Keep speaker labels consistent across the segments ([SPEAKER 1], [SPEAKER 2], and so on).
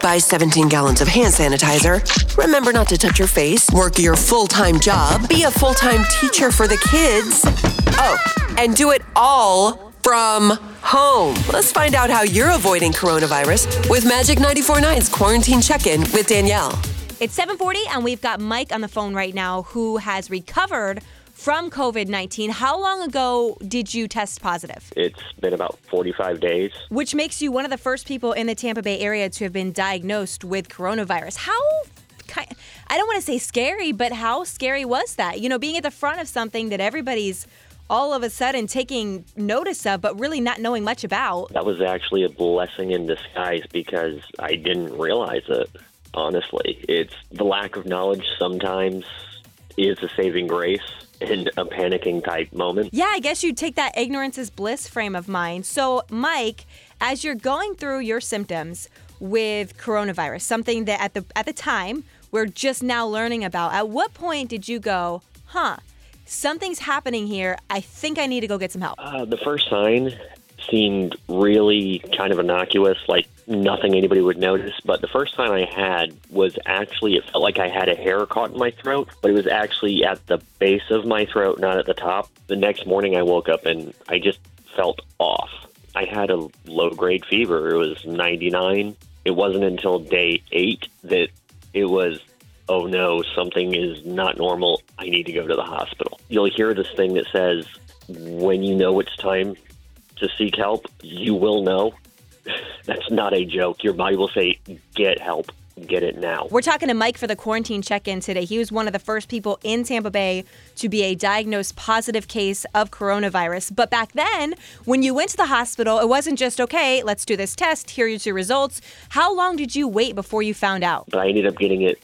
[SPEAKER 1] Buy 17 gallons of hand sanitizer. Remember not to touch your face. Work your full time job. Be a full time teacher for the kids. Oh, and do it all from home. Let's find out how you're avoiding coronavirus with Magic 94.9's Quarantine Check In with Danielle.
[SPEAKER 2] It's 7:40 and we've got Mike on the phone right now who has recovered from COVID-19. How long ago did you test positive?
[SPEAKER 3] It's been about 45 days.
[SPEAKER 2] Which makes you one of the first people in the Tampa Bay area to have been diagnosed with coronavirus. How I don't want to say scary, but how scary was that? You know, being at the front of something that everybody's all of a sudden taking notice of, but really not knowing much about.
[SPEAKER 3] That was actually a blessing in disguise because I didn't realize it honestly. It's the lack of knowledge sometimes is a saving grace in a panicking type moment.
[SPEAKER 2] Yeah, I guess you'd take that ignorance is bliss frame of mind. So, Mike, as you're going through your symptoms with coronavirus, something that at the at the time we're just now learning about, at what point did you go, huh? Something's happening here. I think I need to go get some help.
[SPEAKER 3] Uh, the first sign seemed really kind of innocuous, like nothing anybody would notice. But the first time I had was actually, it felt like I had a hair caught in my throat, but it was actually at the base of my throat, not at the top. The next morning I woke up and I just felt off. I had a low grade fever. It was 99. It wasn't until day eight that it was, oh no, something is not normal. I need to go to the hospital. You'll hear this thing that says, when you know it's time to seek help, you will know. That's not a joke. Your body will say, get help. Get it now.
[SPEAKER 2] We're talking to Mike for the quarantine check in today. He was one of the first people in Tampa Bay to be a diagnosed positive case of coronavirus. But back then, when you went to the hospital, it wasn't just, okay, let's do this test, here's your results. How long did you wait before you found out?
[SPEAKER 3] But I ended up getting it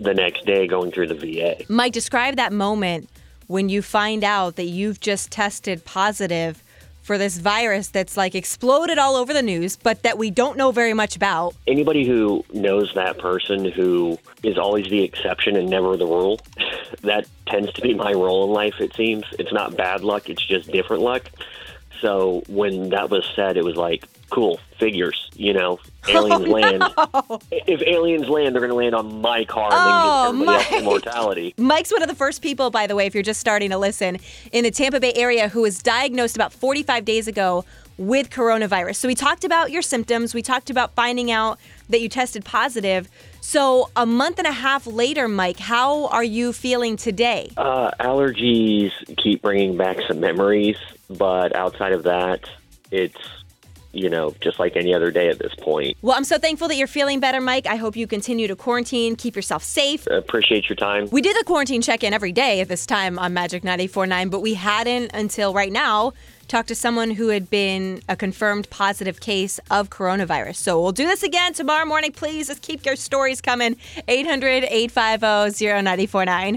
[SPEAKER 3] the next day going through the VA.
[SPEAKER 2] Mike, describe that moment when you find out that you've just tested positive for this virus that's like exploded all over the news, but that we don't know very much about.
[SPEAKER 3] Anybody who knows that person who is always the exception and never the rule, that tends to be my role in life, it seems. It's not bad luck, it's just different luck. So when that was said, it was like, cool, figures, you know, aliens oh, land. No. If aliens land, they're going to land on my car and oh, then give everybody Mike. else immortality.
[SPEAKER 2] Mike's one of the first people, by the way, if you're just starting to listen, in the Tampa Bay area who was diagnosed about 45 days ago with coronavirus. So we talked about your symptoms. We talked about finding out that you tested positive. So a month and a half later, Mike, how are you feeling today?
[SPEAKER 3] Uh, allergies keep bringing back some memories, but outside of that, it's you know, just like any other day at this point.
[SPEAKER 2] Well, I'm so thankful that you're feeling better, Mike. I hope you continue to quarantine, keep yourself safe.
[SPEAKER 3] I appreciate your time.
[SPEAKER 2] We did the quarantine check in every day at this time on Magic 94.9, but we hadn't until right now talked to someone who had been a confirmed positive case of coronavirus. So we'll do this again tomorrow morning. Please just keep your stories coming. 800 850 0949.